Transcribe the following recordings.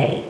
eight.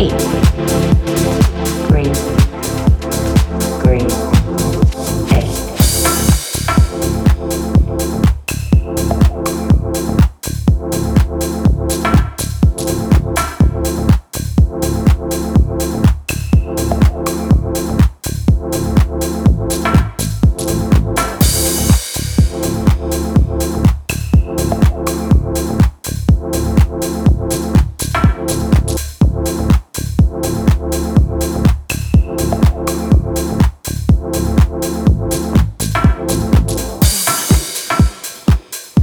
eight.